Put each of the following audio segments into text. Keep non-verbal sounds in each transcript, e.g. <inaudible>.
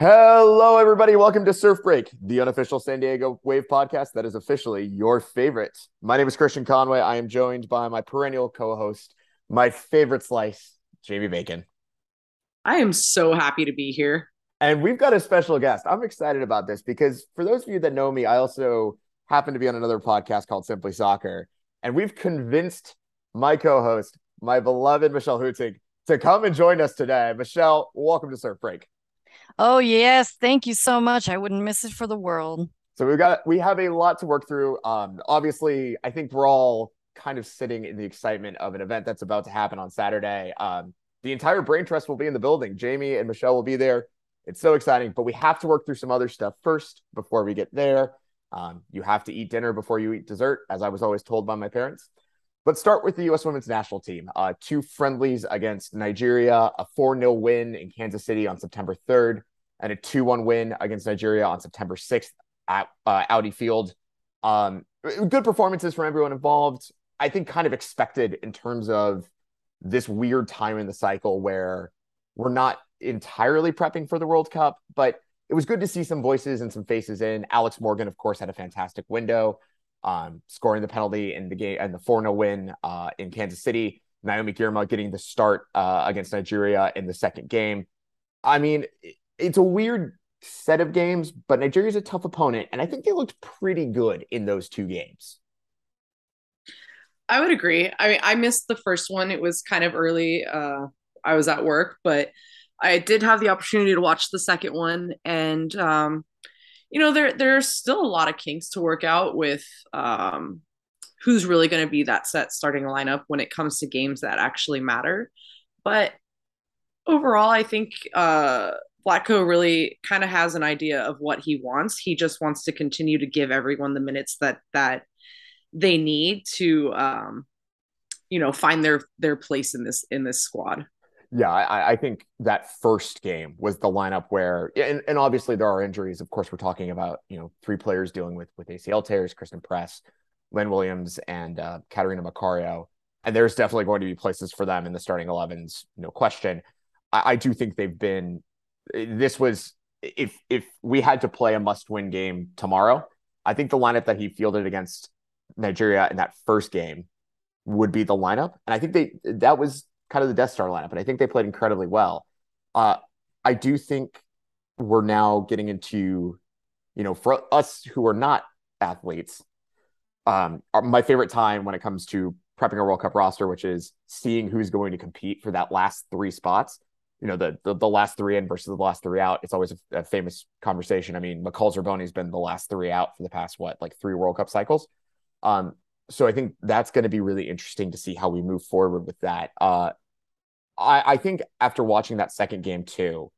Hello, everybody. Welcome to Surf Break, the unofficial San Diego Wave podcast that is officially your favorite. My name is Christian Conway. I am joined by my perennial co host, my favorite slice, Jamie Bacon. I am so happy to be here. And we've got a special guest. I'm excited about this because for those of you that know me, I also happen to be on another podcast called Simply Soccer. And we've convinced my co host, my beloved Michelle Hutig, to come and join us today. Michelle, welcome to Surf Break. Oh, yes. Thank you so much. I wouldn't miss it for the world. So we've got we have a lot to work through. Um, obviously, I think we're all kind of sitting in the excitement of an event that's about to happen on Saturday. Um, the entire brain trust will be in the building. Jamie and Michelle will be there. It's so exciting, but we have to work through some other stuff first before we get there. Um, you have to eat dinner before you eat dessert, as I was always told by my parents. Let's start with the U.S. women's national team. Uh, two friendlies against Nigeria, a 4 0 win in Kansas City on September 3rd, and a 2 1 win against Nigeria on September 6th at uh, Audi Field. Um, good performances from everyone involved. I think kind of expected in terms of this weird time in the cycle where we're not entirely prepping for the World Cup, but it was good to see some voices and some faces in. Alex Morgan, of course, had a fantastic window, um, scoring the penalty in the game and the 4 0 win uh, in Kansas City. Naomi Girma getting the start uh, against Nigeria in the second game. I mean, it's a weird set of games, but Nigeria's a tough opponent. And I think they looked pretty good in those two games. I would agree. I mean, I missed the first one. It was kind of early. Uh, I was at work, but I did have the opportunity to watch the second one, and um, you know, there there's still a lot of kinks to work out with um, who's really going to be that set starting lineup when it comes to games that actually matter. But overall, I think uh, Vlatko really kind of has an idea of what he wants. He just wants to continue to give everyone the minutes that that they need to um, you know find their their place in this in this squad. Yeah, I, I, think that first game was the lineup where, and, and obviously there are injuries. Of course, we're talking about you know three players dealing with with ACL tears: Christen Press, Lynn Williams, and uh, Catarina Macario. And there's definitely going to be places for them in the starting 11s, no question. I, I do think they've been. This was if if we had to play a must-win game tomorrow, I think the lineup that he fielded against Nigeria in that first game would be the lineup. And I think they that was kind of the Death Star lineup, and I think they played incredibly well. Uh, I do think we're now getting into, you know, for us who are not athletes, um, my favorite time when it comes to prepping a World Cup roster, which is seeing who's going to compete for that last three spots. You know, the the, the last three in versus the last three out. It's always a, a famous conversation. I mean, McCall Zerboni's been the last three out for the past what, like three World Cup cycles. Um, so I think that's going to be really interesting to see how we move forward with that. Uh, I, I think after watching that second game too,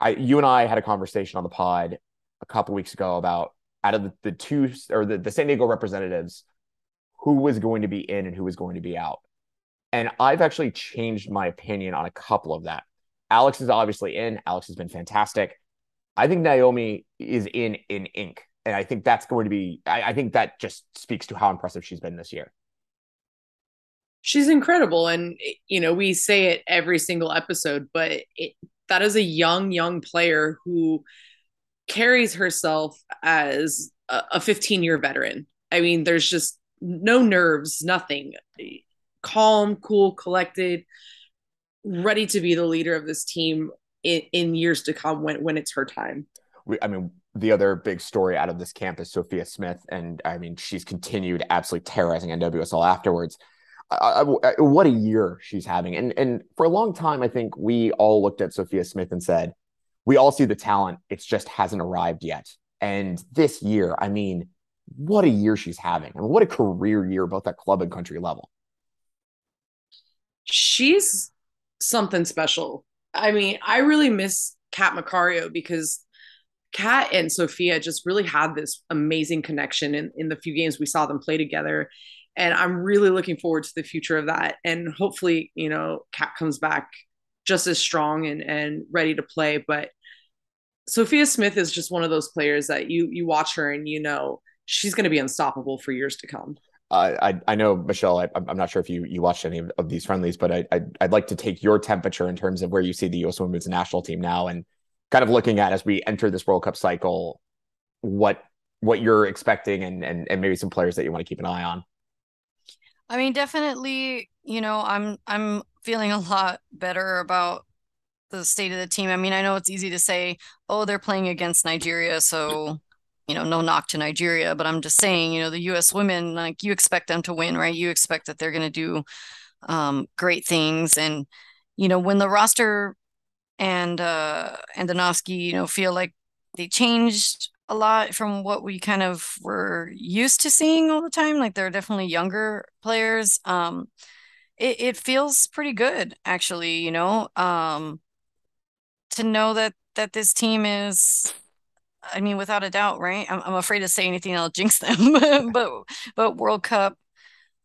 I you and I had a conversation on the pod a couple weeks ago about out of the, the two or the, the San Diego representatives, who was going to be in and who was going to be out. And I've actually changed my opinion on a couple of that. Alex is obviously in. Alex has been fantastic. I think Naomi is in in ink and I think that's going to be. I, I think that just speaks to how impressive she's been this year. She's incredible, and you know we say it every single episode, but it, that is a young, young player who carries herself as a 15 year veteran. I mean, there's just no nerves, nothing. Calm, cool, collected, ready to be the leader of this team in, in years to come when, when it's her time. We, I mean, the other big story out of this camp is Sophia Smith, and I mean she's continued absolutely terrorizing NWSL afterwards. I, I, what a year she's having, and and for a long time, I think we all looked at Sophia Smith and said, we all see the talent, it just hasn't arrived yet. And this year, I mean, what a year she's having, I mean, what a career year both at club and country level. She's something special. I mean, I really miss Kat Macario because Kat and Sophia just really had this amazing connection in, in the few games we saw them play together. And I'm really looking forward to the future of that. And hopefully, you know, Kat comes back just as strong and, and ready to play. But Sophia Smith is just one of those players that you you watch her and you know she's going to be unstoppable for years to come. Uh, I I know Michelle. I, am not sure if you you watched any of, of these friendlies, but I, I would like to take your temperature in terms of where you see the U.S. Women's National Team now, and kind of looking at as we enter this World Cup cycle, what what you're expecting and and and maybe some players that you want to keep an eye on. I mean, definitely, you know, I'm I'm feeling a lot better about the state of the team. I mean, I know it's easy to say, oh, they're playing against Nigeria, so you know, no knock to Nigeria, but I'm just saying, you know, the US women, like you expect them to win, right? You expect that they're going to do um, great things and you know, when the roster and uh Andonovski, you know, feel like they changed a lot from what we kind of were used to seeing all the time. Like they're definitely younger players. Um, it, it feels pretty good actually, you know, um, to know that that this team is I mean, without a doubt, right? I'm, I'm afraid to say anything that'll jinx <laughs> them, but but World Cup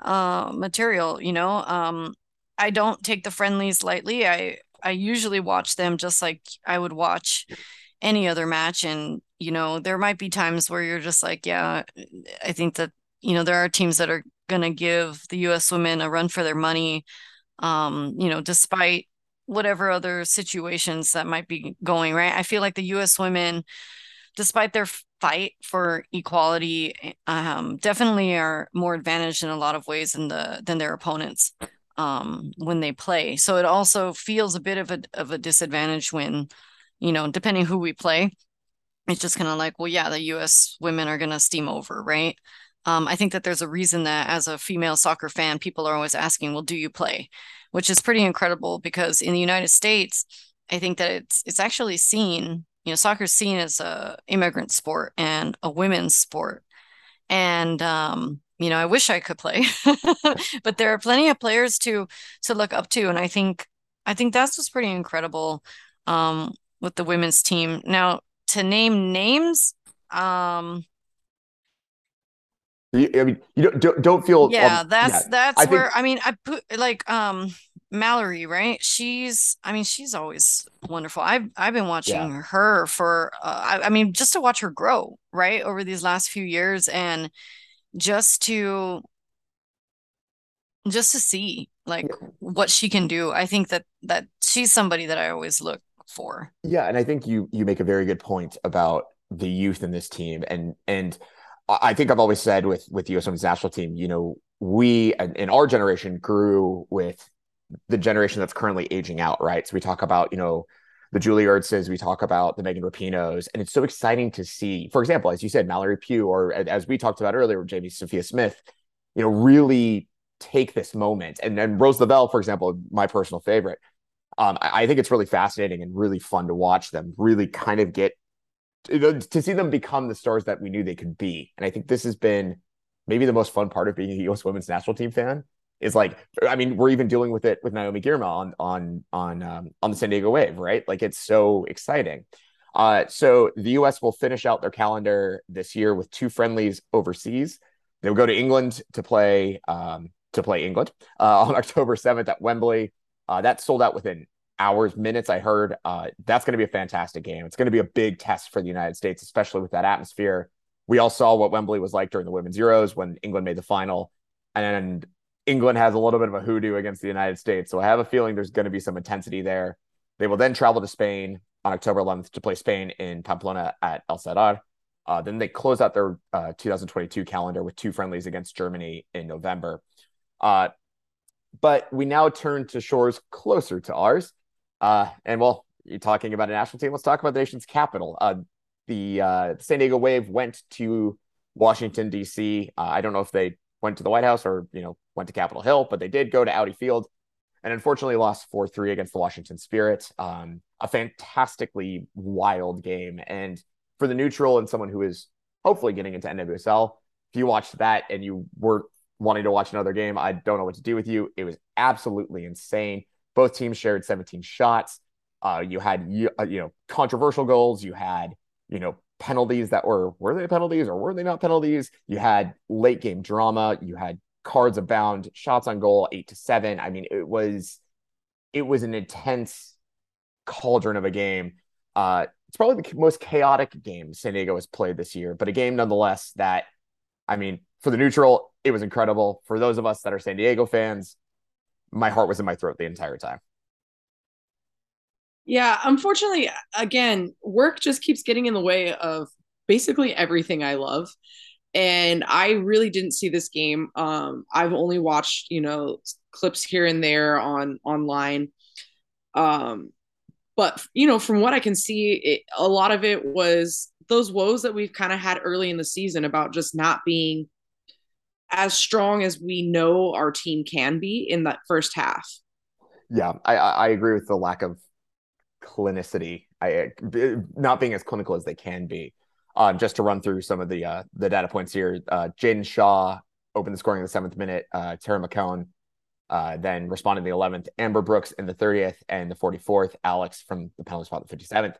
uh, material, you know. Um, I don't take the friendlies lightly. I I usually watch them just like I would watch any other match, and you know, there might be times where you're just like, yeah, I think that you know there are teams that are gonna give the U.S. women a run for their money. Um, you know, despite whatever other situations that might be going right. I feel like the U.S. women, despite their fight for equality, um, definitely are more advantaged in a lot of ways than the than their opponents um, when they play. So it also feels a bit of a of a disadvantage when, you know, depending who we play, it's just kind of like, well, yeah, the U.S. women are gonna steam over, right? Um, I think that there's a reason that as a female soccer fan, people are always asking, well, do you play? Which is pretty incredible because in the United States, I think that it's it's actually seen, you know, soccer is seen as a immigrant sport and a women's sport. And um, you know, I wish I could play, <laughs> but there are plenty of players to to look up to, and I think I think that's what's pretty incredible um, with the women's team. Now, to name names, um, I mean, you don't don't, feel. Yeah, um, that's yeah. that's I where think... I mean, I put like um Mallory, right? She's, I mean, she's always wonderful. I've I've been watching yeah. her for, uh, I, I mean, just to watch her grow, right, over these last few years, and just to just to see like what she can do. I think that that she's somebody that i always look for. Yeah and i think you you make a very good point about the youth in this team and and i think i've always said with with the us women's national team you know we in our generation grew with the generation that's currently aging out right? So we talk about you know the Julie Ertzes, we talk about the Megan Rapinoes, and it's so exciting to see, for example, as you said, Mallory Pugh, or as we talked about earlier, Jamie Sophia Smith, you know, really take this moment. And then Rose Lavelle, for example, my personal favorite. Um, I, I, think it's really fascinating and really fun to watch them really kind of get to see them become the stars that we knew they could be. And I think this has been maybe the most fun part of being a U.S. women's national team fan is like I mean we're even dealing with it with Naomi Girma on on on um, on the San Diego Wave, right? Like it's so exciting. Uh, so the U.S. will finish out their calendar this year with two friendlies overseas. They'll go to England to play um, to play England uh, <laughs> on October seventh at Wembley. Uh, that sold out within hours, minutes. I heard uh, that's going to be a fantastic game. It's going to be a big test for the United States, especially with that atmosphere. We all saw what Wembley was like during the Women's Euros when England made the final, and England has a little bit of a hoodoo against the United States. So I have a feeling there's going to be some intensity there. They will then travel to Spain on October 11th to play Spain in Pamplona at El Sadar. Uh, then they close out their uh, 2022 calendar with two friendlies against Germany in November. Uh, but we now turn to shores closer to ours. Uh, and well, you're talking about a national team. Let's talk about the nation's capital. Uh, the uh, San Diego Wave went to Washington, D.C. I don't know if they went to the White House or, you know, went to Capitol Hill, but they did go to Audi Field and unfortunately lost 4 3 against the Washington Spirit. Um, a fantastically wild game. And for the neutral and someone who is hopefully getting into NWSL, if you watched that and you were wanting to watch another game, I don't know what to do with you. It was absolutely insane. Both teams shared 17 shots. Uh, you had you, uh, you know controversial goals. You had you know penalties that were were they penalties or were they not penalties? You had late game drama. You had cards abound, shots on goal, eight to seven. I mean, it was it was an intense cauldron of a game. Uh, it's probably the most chaotic game San Diego has played this year, but a game nonetheless that, I mean, for the neutral, it was incredible. For those of us that are San Diego fans, my heart was in my throat the entire time. Yeah, unfortunately, again, work just keeps getting in the way of basically everything I love. And I really didn't see this game. Um, I've only watched, you know, clips here and there on online. Um, but you know, from what I can see, it, a lot of it was those woes that we've kind of had early in the season about just not being as strong as we know our team can be in that first half. Yeah, I, I agree with the lack of clinicity, I not being as clinical as they can be. Um, just to run through some of the uh, the data points here, uh, Jaedyn Shaw opened the scoring in the seventh minute. Uh, Tara McKeown uh, then responded in the 11th. Amber Brooks in the 30th and the 44th. Alex from the penalty spot, the 57th.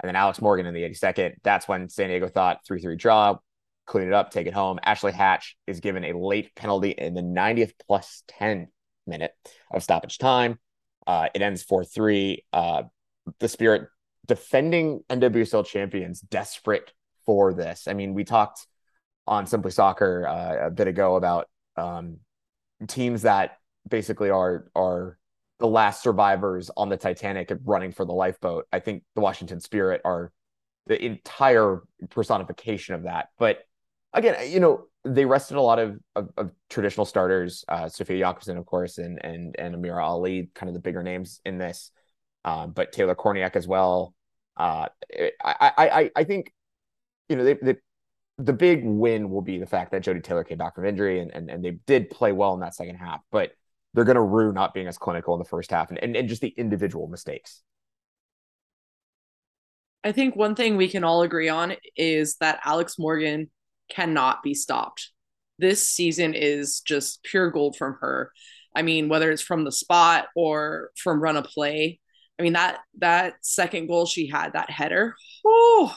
And then Alex Morgan in the 82nd. That's when San Diego thought 3 3 draw, clean it up, take it home. Ashley Hatch is given a late penalty in the 90th plus 10 minute of stoppage time. Uh, it ends 4 3. Uh, the Spirit defending NWSL champions, desperate for this. I mean, we talked on Simply Soccer uh, a bit ago about um, teams that basically are are the last survivors on the Titanic running for the lifeboat. I think the Washington Spirit are the entire personification of that. But again, you know, they rested a lot of, of, of traditional starters, uh, Sofia Jakobsson, of course, and and and Amira Ali, kind of the bigger names in this. Uh, but Taylor Kornieck as well. Uh, I, I I think you know they, they the big win will be the fact that Jodie Taylor came back from injury and, and, and they did play well in that second half, but they're going to rue not being as clinical in the first half and, and, and just the individual mistakes. I think one thing we can all agree on is that Alex Morgan cannot be stopped. This season is just pure gold from her. I mean, whether it's from the spot or from run a play. I mean that that second goal she had, that header. Oh,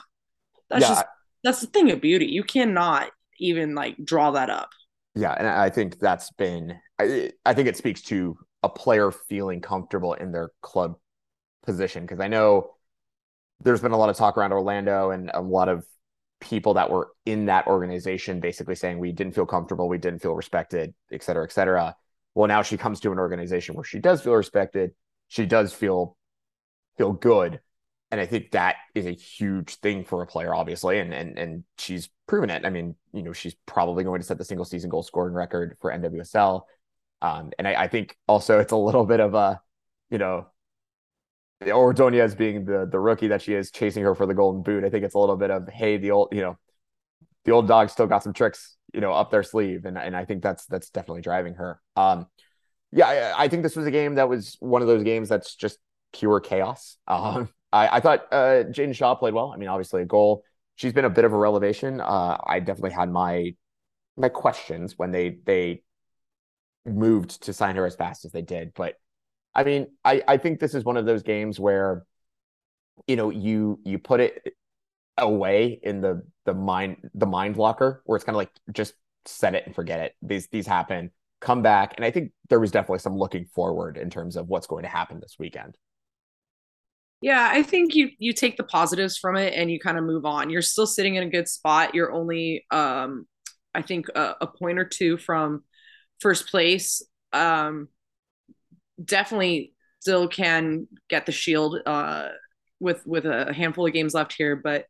that's yeah, just that's the thing of beauty. You cannot even like draw that up. Yeah, and I think that's been I, I think it speaks to a player feeling comfortable in their club position because I know there's been a lot of talk around Orlando and a lot of people that were in that organization basically saying we didn't feel comfortable, we didn't feel respected, et cetera, et cetera. Well, now she comes to an organization where she does feel respected, she does feel feel good, and I think that is a huge thing for a player, obviously, and and and she's proven it. I mean, you know, she's probably going to set the single season goal scoring record for NWSL. Um, and I, I, think also it's a little bit of a, you know, Ordonez being the the rookie that she is chasing her for the golden boot. I think it's a little bit of hey, the old, you know, the old dog still got some tricks, you know, up their sleeve, and and I think that's that's definitely driving her. Um, yeah, I, I think this was a game that was one of those games that's just pure chaos. Um, I, I thought uh, Jaedyn Shaw played well. I mean, obviously a goal. She's been a bit of a revelation. Uh, I definitely had my my questions when they they moved to sign her as fast as they did. But I mean, I, I think this is one of those games where, you know, you you put it away in the the mind the mind locker where it's kind of like just set it and forget it. These these happen, come back. And I think there was definitely some looking forward in terms of what's going to happen this weekend. Yeah, I think you you take the positives from it and you kind of move on. You're still sitting in a good spot. You're only um I think a, a point or two from first place. Um, definitely still can get the shield uh, with with a handful of games left here, but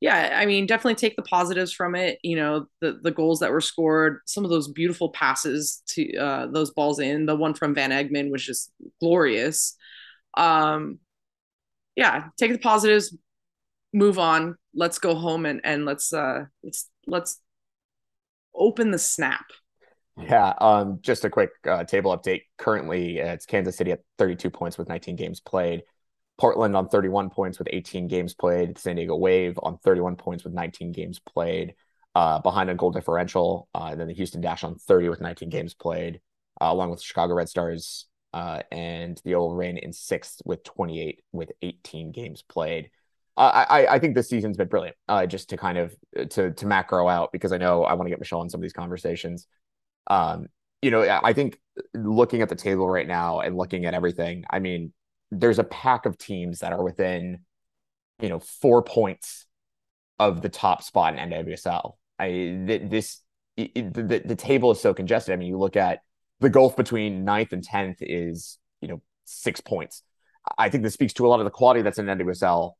yeah, I mean, definitely take the positives from it. You know, the the goals that were scored, some of those beautiful passes to uh, those balls in. The one from Van Egmond was just glorious. Um, yeah, take the positives, move on. Let's go home and and let's uh let's let's open the snap. Yeah, um, just a quick uh, table update. Currently, uh, it's Kansas City at 32 points with 19 games played. Portland on 31 points with 18 games played. San Diego Wave on 31 points with 19 games played. Uh, behind on goal differential. Uh, and then the Houston Dash on 30 with 19 games played, uh, along with Chicago Red Stars uh, and the OL Reign in sixth with 28 with 18 games played. Uh, I, I think this season's been brilliant. Uh, just to kind of to to macro out because I know I want to get Michelle in some of these conversations. Um, you know, I think looking at the table right now and looking at everything, I mean, there's a pack of teams that are within, you know, four points of the top spot in NWSL. I this it, the the table is so congested. I mean, you look at the gulf between ninth and tenth is you know six points, I think this speaks to a lot of the quality that's in NWSL.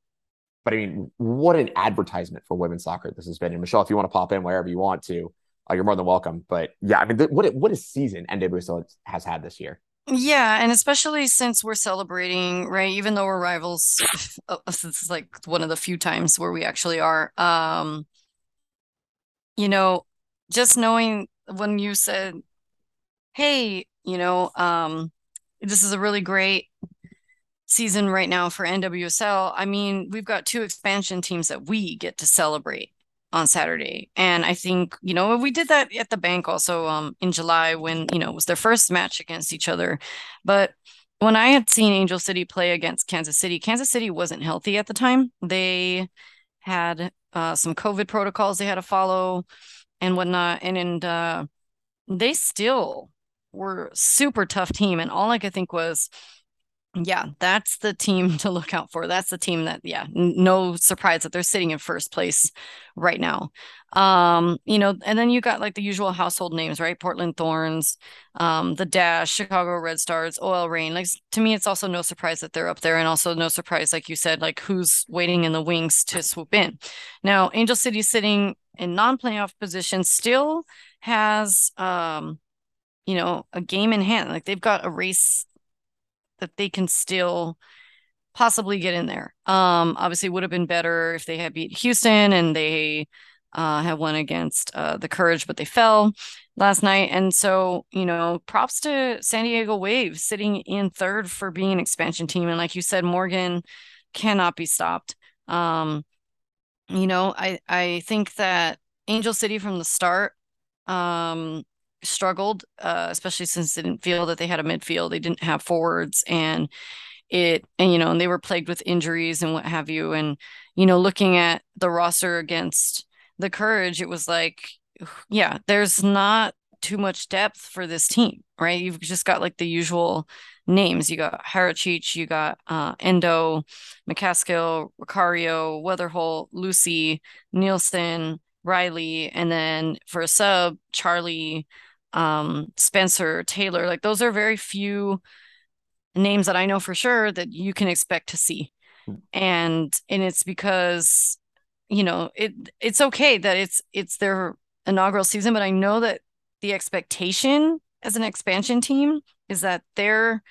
But I mean, what an advertisement for women's soccer this has been. And Michelle, if you want to pop in wherever you want to, uh, you're more than welcome. But yeah, I mean, th- what what a season NWSL has had this year. Yeah, and especially since we're celebrating, right? Even though we're rivals, <laughs> this is like one of the few times where we actually are. Um, you know, just knowing when you said, "Hey, you know, um, this is a really great season right now for NWSL." I mean, we've got two expansion teams that we get to celebrate on Saturday. And I think, you know, we did that at the Banc also um in July when, you know, it was their first match against each other. But when I had seen Angel City play against Kansas City, Kansas City wasn't healthy at the time. They had uh, some COVID protocols they had to follow and whatnot. And and uh, they still were super tough team. And all I could think was, yeah, that's the team <laughs> to look out for. That's the team that, yeah, n- no surprise that they're sitting in first place right now. Um, you know, and then you got like the usual household names, right? Portland Thorns, um, the Dash, Chicago Red Stars, OL Reign. Like to me, it's also no surprise that they're up there, and also no surprise, like you said, like who's waiting in the wings to swoop in. Now, Angel City sitting in non-playoff position still has um, you know, a game in hand. Like they've got a race that they can still possibly get in there. Um, obviously, would have been better if they had beat Houston and they uh, have won against uh, the Courage, but they fell last night. And so, you know, props to San Diego Wave sitting in third for being an expansion team. And like you said, Morgan cannot be stopped. Um, you know, I I think that Angel City from the start um struggled, uh, especially since they didn't feel that they had a midfield. They didn't have forwards, and it, and you know, and they were plagued with injuries and what have you. And you know, looking at the roster against the Courage, it was like, <sighs> yeah, there's not too much depth for this team, right? You've just got like the usual names. You got Haračić, you got uh, Endo, McCaskill, Roccaro, Weatherholt, Lussi, Nielsen, Riley, and then for a sub, Charley, um, Spencer, Taylor. Like those are very few names that I know for sure that you can expect to see. Hmm. And and it's because you know, it it's okay that it's it's their inaugural season, but I know that the expectation as an expansion team is that they're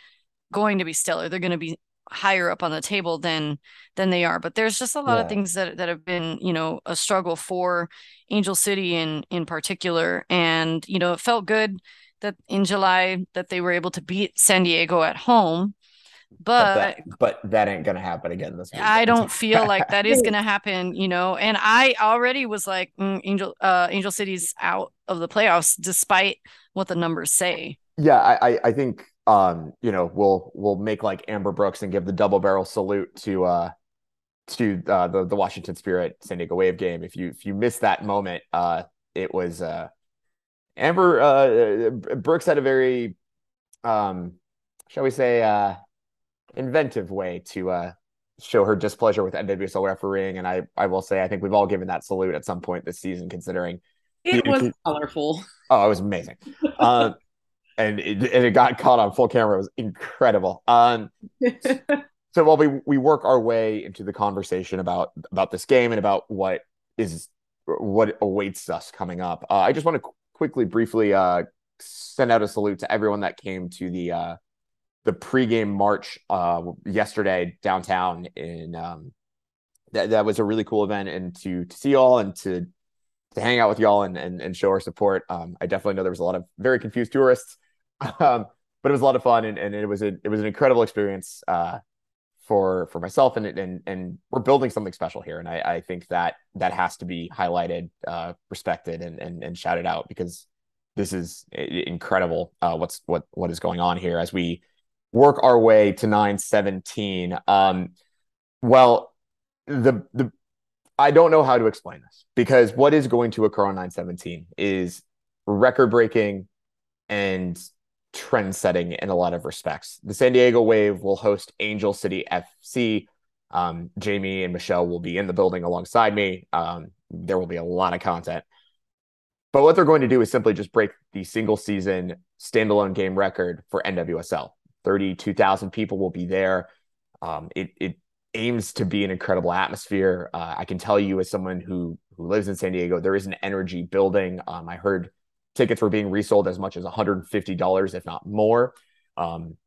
going to be stellar. They're going to be higher up on the table than than they are. But there's just a lot yeah. of things that that have been, you know, a struggle for Angel City in in particular. And, you know, it felt good that in July that they were able to beat San Diego at home. But but that, but that ain't gonna happen again this week. I don't feel like <laughs> that is gonna happen, you know. And I already was like, mm, Angel uh, Angel City's out of the playoffs, despite what the numbers say. Yeah, I I think um, you know, we'll we'll make like Amber Brooks and give the double barrel salute to uh to uh, the the Washington Spirit San Diego Wave game. If you if you missed that moment, uh, it was uh, Amber uh, Brooks had a very um, shall we say uh, inventive way to uh, show her displeasure with NWSL refereeing, and I I will say I think we've all given that salute at some point this season, considering it was colorful. Oh, it was amazing. uh, <laughs> and it, and it got caught on full camera. It was incredible. Um, <laughs> so while we we work our way into the conversation about about this game and about what is what awaits us coming up, uh, I just want to qu- quickly, briefly uh, send out a salute to everyone that came to the uh, the pregame march uh, yesterday downtown. In um, that that was a really cool event, and to to see y'all and to to hang out with y'all and, and, and show our support. Um, I definitely know there was a lot of very confused tourists <laughs> um, but it was a lot of fun and, and it was a, it was an incredible experience uh, for for myself and and and we're building something special here. And I, I think that that has to be highlighted uh, respected and, and and shouted out because this is incredible uh, what's what what is going on here as we work our way to 917 um well the the I don't know how to explain this because what is going to occur on 917 is record breaking and trend setting in a lot of respects. The San Diego Wave will host Angel City FC. Um, Jamie and Michelle will be in the building alongside me. Um, there will be a lot of content. But what they're going to do is simply just break the single season standalone game record for NWSL. 32,000 people will be there. Um, it it aims to be an incredible atmosphere. Uh, I can tell you, as someone who who lives in San Diego, there is an energy building. Um, I heard tickets were being resold as much as $150, if not more. Um,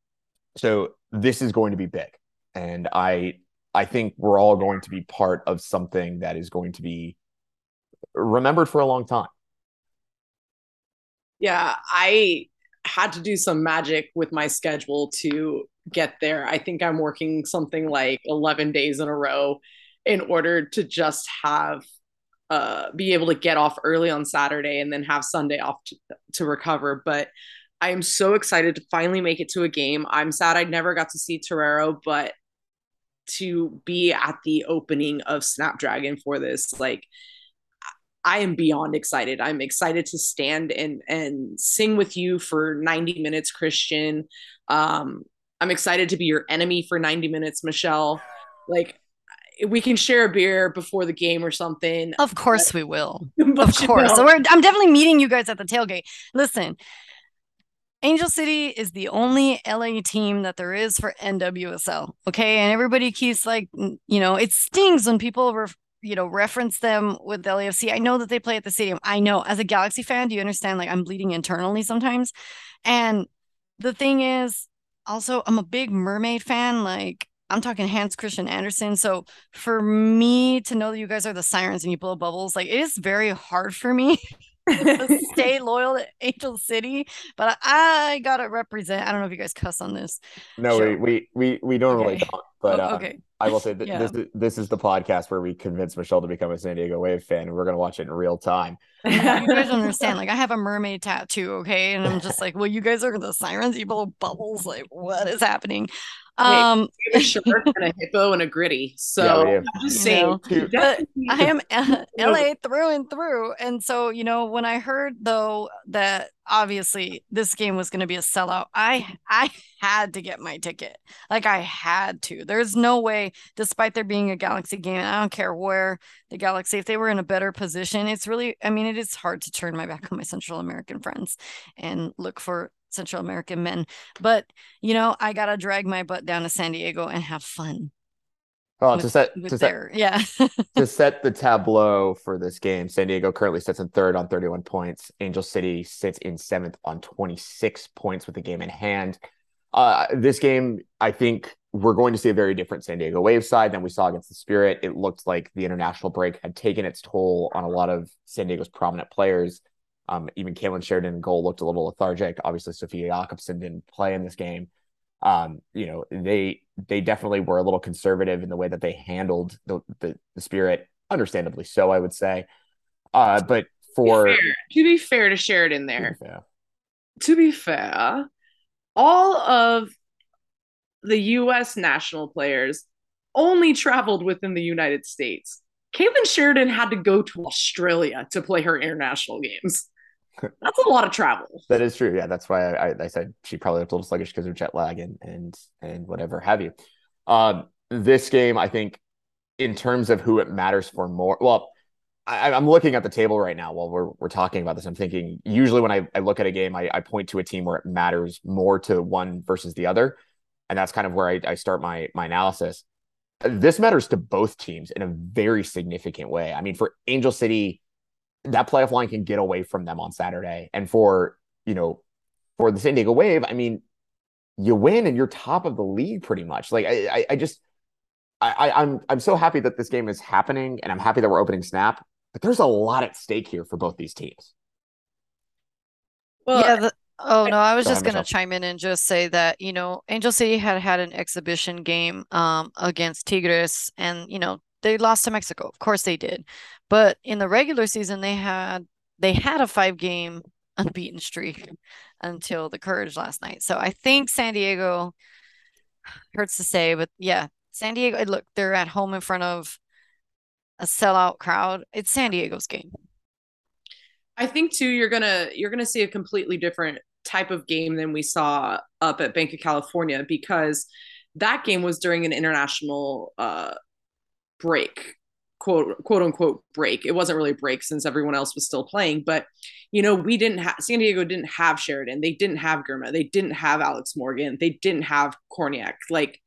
so this is going to be big, and I I think we're all going to be part of something that is going to be remembered for a long time. Yeah, I had to do some magic with my schedule to get there. I think I'm working something like 11 days in a row in order to just have uh be able to get off early on Saturday and then have Sunday off to, to recover, but I am so excited to finally make it to a game. I'm sad I never got to see Torero, but to be at the opening of Snapdragon for this, like I am beyond excited. I'm excited to stand and and sing with you for 90 minutes, Christian. Um, I'm excited to be your enemy for 90 minutes, Michelle. Like we can share a beer before the game or something. Of course but, we will. <laughs> Of course. So I'm definitely meeting you guys at the tailgate. Listen, Angel City is the only LA team that there is for NWSL. Okay. And everybody keeps like, you know, it stings when people ref- you know, reference them with the LAFC. I know that they play at the stadium. I know as a Galaxy fan, do you understand? Like I'm bleeding internally sometimes. And the thing is, also, I'm a big mermaid fan. Like I'm talking Hans Christian Andersen. So for me to know that you guys are the sirens and you blow bubbles, like it is very hard for me <laughs> to stay <laughs> loyal to Angel City, but I, I, gotta represent. I don't know if you guys cuss on this. No, we, we we we normally okay. don't. But oh, okay. Uh, I will say that <laughs> yeah. this is this is the podcast where we convince Michelle to become a San Diego Wave fan, and we're gonna watch it in real time. you guys understand? Like, I have a mermaid tattoo, okay, and I'm just like, well, you guys are the sirens, you blow bubbles. Like, what is happening? Um, a <laughs> shark and a hippo and a gritty. So yeah, I'm just saying, but I am LA through and through. And so, you know, when I heard though that obviously this game was going to be a sellout, I I had to get my ticket. Like I had to. There's no way, despite there being a Galaxy game, I don't care where the Galaxy, if they were in a better position, it's really, I mean, it is hard to turn my back on my Central American friends and look for Central American men. But you know, I gotta drag my butt down to San Diego and have fun. Oh, with, to set to their, set, yeah <laughs> to set the tableau for this game, San Diego currently sits in third on 31 points. Angel City sits in seventh on 26 points with the game in hand. Uh, this game, I think we're going to see a very different San Diego Wave side than we saw against the Spirit. It looked like the international break had taken its toll on a lot of San Diego's prominent players. Um, even Kailen Sheridan in goal looked a little lethargic. Obviously, Sofia Jakobsson didn't play in this game. Um, you know, they they definitely were a little conservative in the way that they handled the the, the spirit, understandably so, I would say. Uh, but for to be fair to, be fair to Sheridan there, to be, to be fair, all of the U.S. national players only traveled within the United States. Kailen Sheridan had to go to Australia to play her international games. <laughs> That's a lot of travel. That is true. Yeah, that's why I, I said she probably looked a little sluggish because of jet lag and and and whatever have you. Um, this game, I think, in terms of who it matters for more. Well, I, am looking at the table right now while we're we're talking about this. I'm thinking usually when I, I look at a game, I, I point to a team where it matters more to one versus the other, and that's kind of where I, I start my my analysis. This matters to both teams in a very significant way. I mean, for Angel City that playoff line can get away from them on Saturday. And for, you know, for the San Diego Wave, I mean, you win and you're top of the league pretty much. Like I, I, I just I, I'm I'm so happy that this game is happening and I'm happy that we're opening snap. But there's a lot at stake here for both these teams. Well, yeah. The, oh no, I was just going to chime in and just say that you know Angel City had had an exhibition game um, against Tigres, and you know they lost to Mexico. Of course they did. But in the regular season they had they had a five game unbeaten streak until the courage last night. So I think San Diego hurts to say, but yeah, San Diego look, they're at home in front of a sellout crowd. It's San Diego's game. I think too you're gonna you're gonna see a completely different type of game than we saw up at Banc of California because that game was during an international uh, break quote quote unquote break it wasn't really a break since everyone else was still playing but you know we didn't have san diego didn't have sheridan they didn't have Girma. they didn't have alex morgan they didn't have kornieck like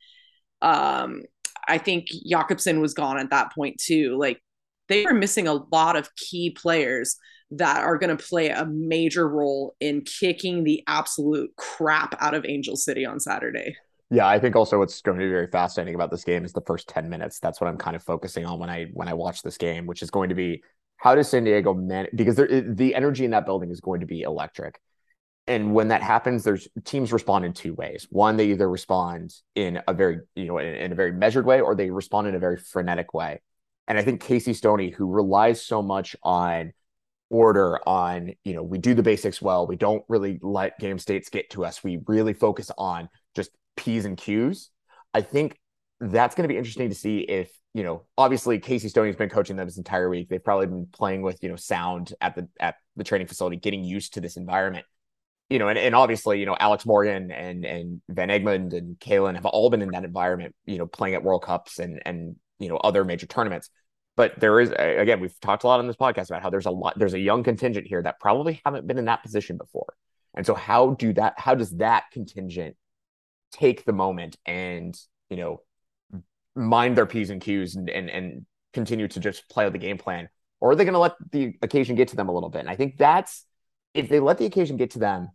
Um, I think Jakobsson was gone at that point too. Like they were missing a lot of key players that are going to play a major role in kicking the absolute crap out of Angel City on Saturday. Yeah, I think also what's going to be very fascinating about this game is the first 10 minutes. That's what I'm kind of focusing on when I when I watch this game, which is going to be how does San Diego manage because the energy in that building is going to be electric. And when that happens, there's teams respond in two ways. One, they either respond in a very, you know, in, in a very measured way, or they respond in a very frenetic way. And I think Casey Stoney, who relies so much on order on you know we do the basics well we don't really let game states get to us we really focus on p's and q's. I think that's going to be interesting to see if you know obviously casey stoney's been coaching them this entire week. They've probably been playing with you know sound at the at the training facility getting used to this environment. You know and, and obviously you know alex morgan and and van egmond and Kailen have all been in that environment you know playing at world cups and and you know other major tournaments. But there is again we've talked a lot on this podcast about how there's a lot there's a young contingent here that probably haven't been in that position before. And so how do that how does that contingent take the moment and you know mind their p's and q's and and, and continue to just play the game plan or are they going to let the occasion get to them a little bit and i think that's if they let the occasion get to them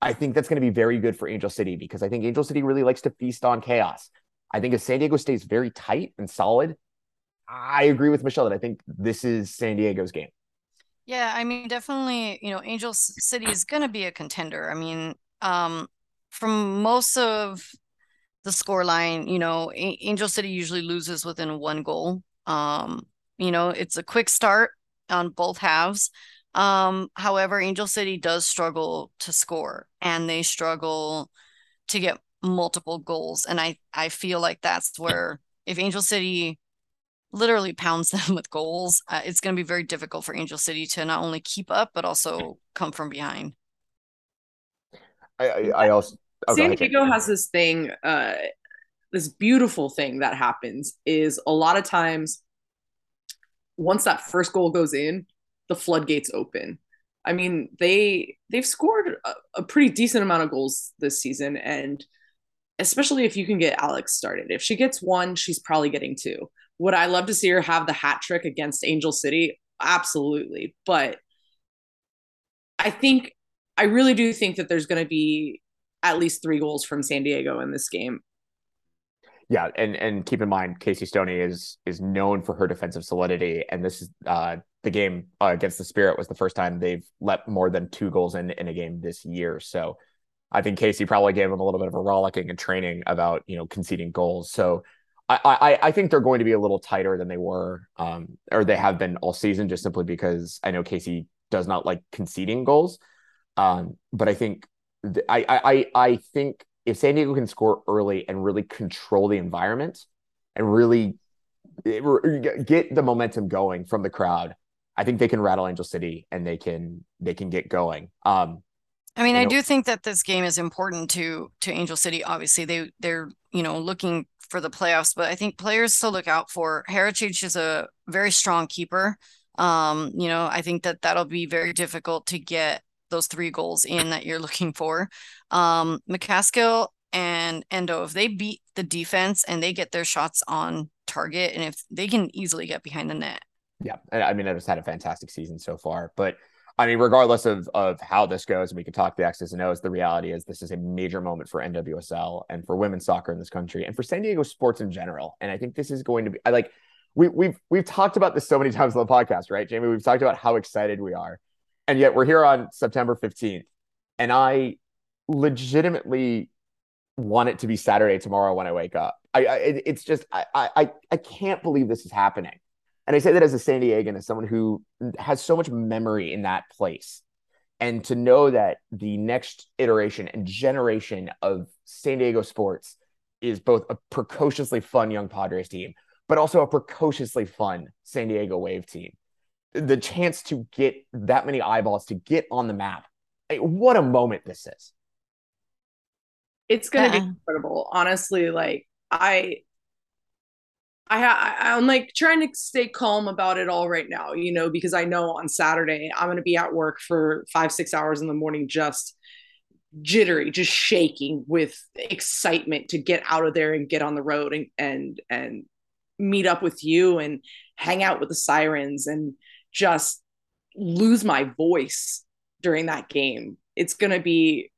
i think that's going to be very good for angel city because i think angel city really likes to feast on chaos i think if san diego stays very tight and solid I agree with Michelle that I think this is San Diego's game. Yeah, I mean, definitely, you know, Angel City is going to be a contender. I mean, um, from most of the score line, you know, Angel City usually loses within one goal. Um, you know, it's a quick start on both halves. Um, however, Angel City does struggle to score and they struggle to get multiple goals. And I, I feel like that's where if Angel City literally pounds <laughs> them with goals, uh, it's going to be very difficult for Angel City to not only keep up but also come from behind. I, I, I also oh, San Diego has this thing, uh, this beautiful thing that happens is a lot of times once that first goal goes in, the floodgates open. I mean, they they've scored a, a pretty decent amount of goals this season, and especially if you can get Alex started. If she gets one, she's probably getting two. Would I love to see her have the hat trick against Angel City? Absolutely. But I think, I really do think that there's going to be at least three goals from San Diego in this game. Yeah, and and keep in mind, Casey Stoney is is known for her defensive solidity, and this is uh, the game uh, against the Spirit was the first time they've let more than two goals in in a game this year. So I think Casey probably gave them a little bit of a rollicking and training about you know conceding goals. So I, I, I think they're going to be a little tighter than they were, um, or they have been all season, just simply because I know Casey does not like conceding goals. Um, but I think th- I, I I think if San Diego can score early and really control the environment and really get the momentum going from the crowd, I think they can rattle Angel City and they can they can get going. Um, I mean, I know, do think that this game is important to to Angel City. Obviously, they they're you know looking for the playoffs, but I think players to look out for. Heritage is a very strong keeper. Um, you know, I think that that'll be very difficult to get those three goals in that you're looking for. Um, McCaskill and Endo, if they beat the defense and they get their shots on target, and if they can easily get behind the net. Yeah, I mean, I've just had a fantastic season so far, but I mean, regardless of of how this goes, and we could talk the X's and O's, the reality is this is a major moment for NWSL and for women's soccer in this country and for San Diego sports in general. And I think this is going to be I like we we've we've talked about this so many <laughs> times on the podcast, right, Jamie? We've talked about how excited we are. And yet we're here on September 15th. And I legitimately want it to be Saturday tomorrow when I wake up. I, I it's just I I I can't believe this is happening. And I say that as a San Diegan, as someone who has so much memory in that place. And to know that the next iteration and generation of San Diego sports is both a precociously fun young Padres team, but also a precociously fun San Diego Wave team. The chance to get that many eyeballs to get on the map. What a moment this is. It's going to yeah. be incredible. Honestly, like I I, ha- I'm like trying to stay calm about it all right now, you know, because I know on Saturday I'm going to be at work for five, six hours in the morning, just jittery, just shaking with excitement to get out of there and get on the road and and and meet up with you and hang out with the sirens and just lose my voice during that game. It's going to be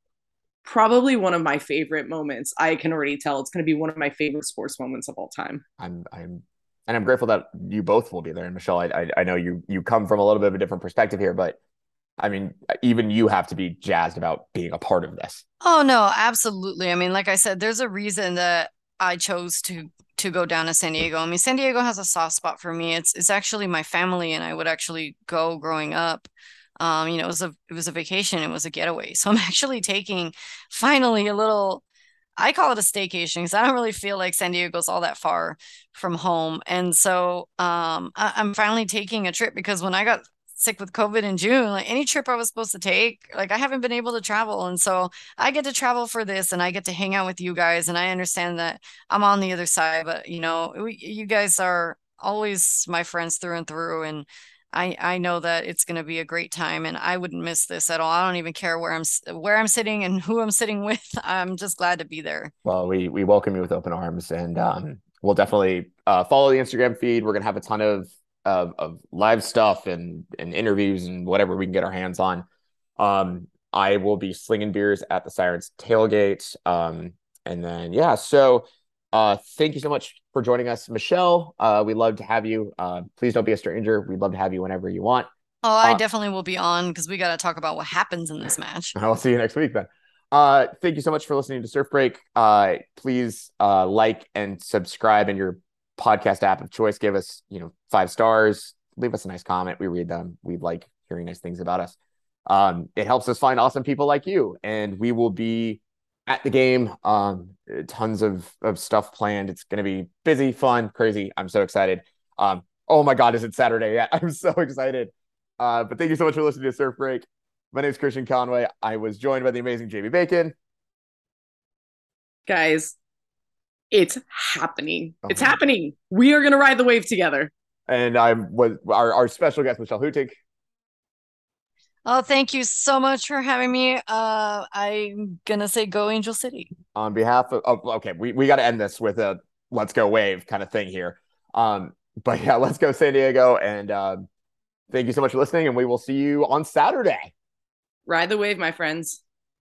probably one of my favorite moments. I can already tell it's going to be one of my favorite sports moments of all time. I'm I'm and I'm grateful that you both will be there. And Michelle, I, I, I know you you come from a little bit of a different perspective here, but I mean, even you have to be jazzed about being a part of this. Oh no, absolutely. I mean, like I said, there's a reason that I chose to to go down to San Diego. I mean, San Diego has a soft spot for me. It's it's actually my family, and I would actually go growing up. Um, you know, it was a it was a vacation, it was a getaway. <laughs> So I'm actually taking finally a little I call it a staycation because I don't really feel like San Diego's all that far from home. And so um, I- am finally taking a trip because when I got sick with COVID in June, like any trip I was supposed to take, like I haven't been able to travel. And so I get to travel for this and I get to hang out with you guys. And I understand that I'm on the other side, but you know, we, you guys are always my friends through and through. And I I know that it's going to be a great time and I wouldn't miss this at all. I don't even care where I'm where I'm sitting and who I'm sitting <laughs> with. I'm just glad to be there. Well, we we welcome you with open arms and um, we'll definitely uh, follow the Instagram feed. We're going to have a ton of, of of live stuff and and interviews and whatever we can get our hands on. Um, I will be slinging beers at the Sirens tailgate. Um, and then yeah, so uh, thank you so much for joining us, Michelle. Uh, we'd love to have you. Uh, please don't be a stranger. We'd love to have you whenever you want. Oh, I uh, definitely will be on because we got to talk about what happens in this match. <laughs> I'll see you next week then. Uh, thank you so much for listening to Surf Break. Uh, please uh, like and subscribe in your podcast app of choice. Give us, you know, five stars. Leave us a nice comment. We read them. We like hearing nice things about us. Um, it helps us find awesome people like you, and we will be at the game. Um, tons of of stuff planned. It's going to be busy, fun, crazy. I'm so excited. Um, oh my God, is it Saturday yet? <laughs> I'm so excited. Uh, but thank you so much for listening to Surf Break. My name is Christian Conway. I was joined by the amazing Jamie Bacon. Guys, it's happening. Oh it's happening. We are going to ride the wave together. And I'm with our, our special guest, Michelle Hutig. Oh, thank you so much for having me. Uh, I'm gonna say go Angel City. On behalf of, oh, okay, we, we got to end this with a let's go wave kind of thing here. Um, but yeah, <laughs> let's go San Diego. And uh, thank you so much for listening. And we will see you on Saturday. Ride the wave, my friends.